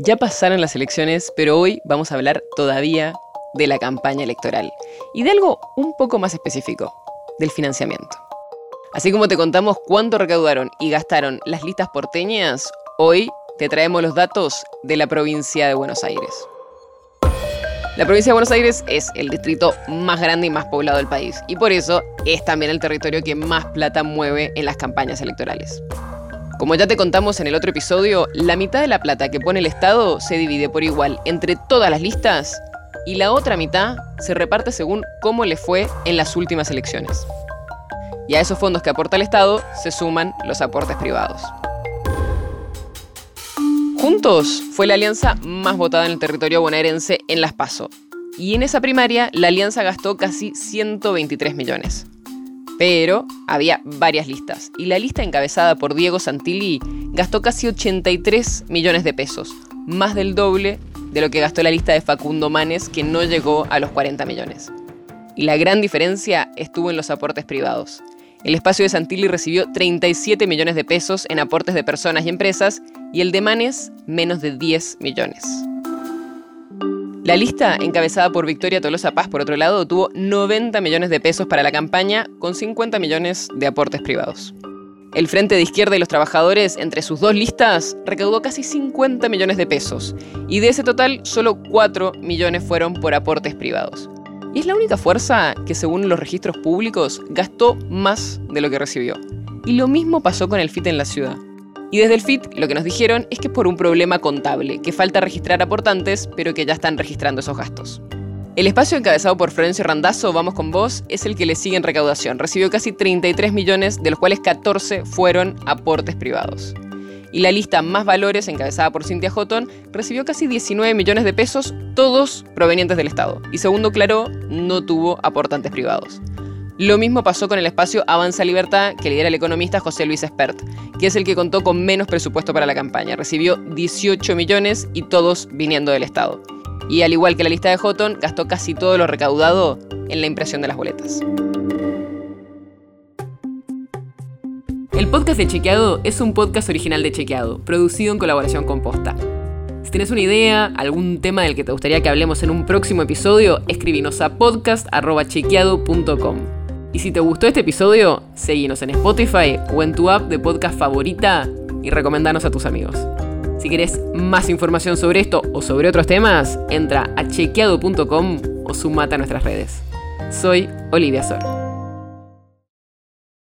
Ya pasaron las elecciones, pero hoy vamos a hablar todavía de la campaña electoral y de algo un poco más específico, del financiamiento. Así como te contamos cuánto recaudaron y gastaron las listas porteñas, hoy te traemos los datos de la provincia de Buenos Aires. La provincia de Buenos Aires es el distrito más grande y más poblado del país y por eso es también el territorio que más plata mueve en las campañas electorales. Como ya te contamos en el otro episodio, la mitad de la plata que pone el Estado se divide por igual entre todas las listas y la otra mitad se reparte según cómo le fue en las últimas elecciones. Y a esos fondos que aporta el Estado se suman los aportes privados. Juntos fue la alianza más votada en el territorio bonaerense en Las Paso. Y en esa primaria la alianza gastó casi 123 millones. Pero había varias listas y la lista encabezada por Diego Santilli gastó casi 83 millones de pesos, más del doble de lo que gastó la lista de Facundo Manes, que no llegó a los 40 millones. Y la gran diferencia estuvo en los aportes privados. El espacio de Santilli recibió 37 millones de pesos en aportes de personas y empresas y el de Manes menos de 10 millones. La lista, encabezada por Victoria Tolosa Paz, por otro lado, tuvo 90 millones de pesos para la campaña, con 50 millones de aportes privados. El Frente de Izquierda y los Trabajadores, entre sus dos listas, recaudó casi 50 millones de pesos, y de ese total, solo 4 millones fueron por aportes privados. Y es la única fuerza que, según los registros públicos, gastó más de lo que recibió. Y lo mismo pasó con el FIT en la ciudad. Y desde el FIT lo que nos dijeron es que es por un problema contable, que falta registrar aportantes, pero que ya están registrando esos gastos. El espacio encabezado por Florencio Randazzo, Vamos con Vos, es el que le sigue en recaudación. Recibió casi 33 millones, de los cuales 14 fueron aportes privados. Y la lista Más Valores, encabezada por Cintia Houghton, recibió casi 19 millones de pesos, todos provenientes del Estado. Y segundo Claro, no tuvo aportantes privados. Lo mismo pasó con el espacio Avanza Libertad que lidera el economista José Luis Espert, que es el que contó con menos presupuesto para la campaña. Recibió 18 millones y todos viniendo del Estado. Y al igual que la lista de Houghton, gastó casi todo lo recaudado en la impresión de las boletas. El podcast de Chequeado es un podcast original de Chequeado, producido en colaboración con Posta. Si tienes una idea, algún tema del que te gustaría que hablemos en un próximo episodio, escribinos a podcast.chequeado.com. Y si te gustó este episodio, seguinos en Spotify o en tu app de podcast favorita y recomendanos a tus amigos. Si querés más información sobre esto o sobre otros temas, entra a chequeado.com o sumate a nuestras redes. Soy Olivia Sor.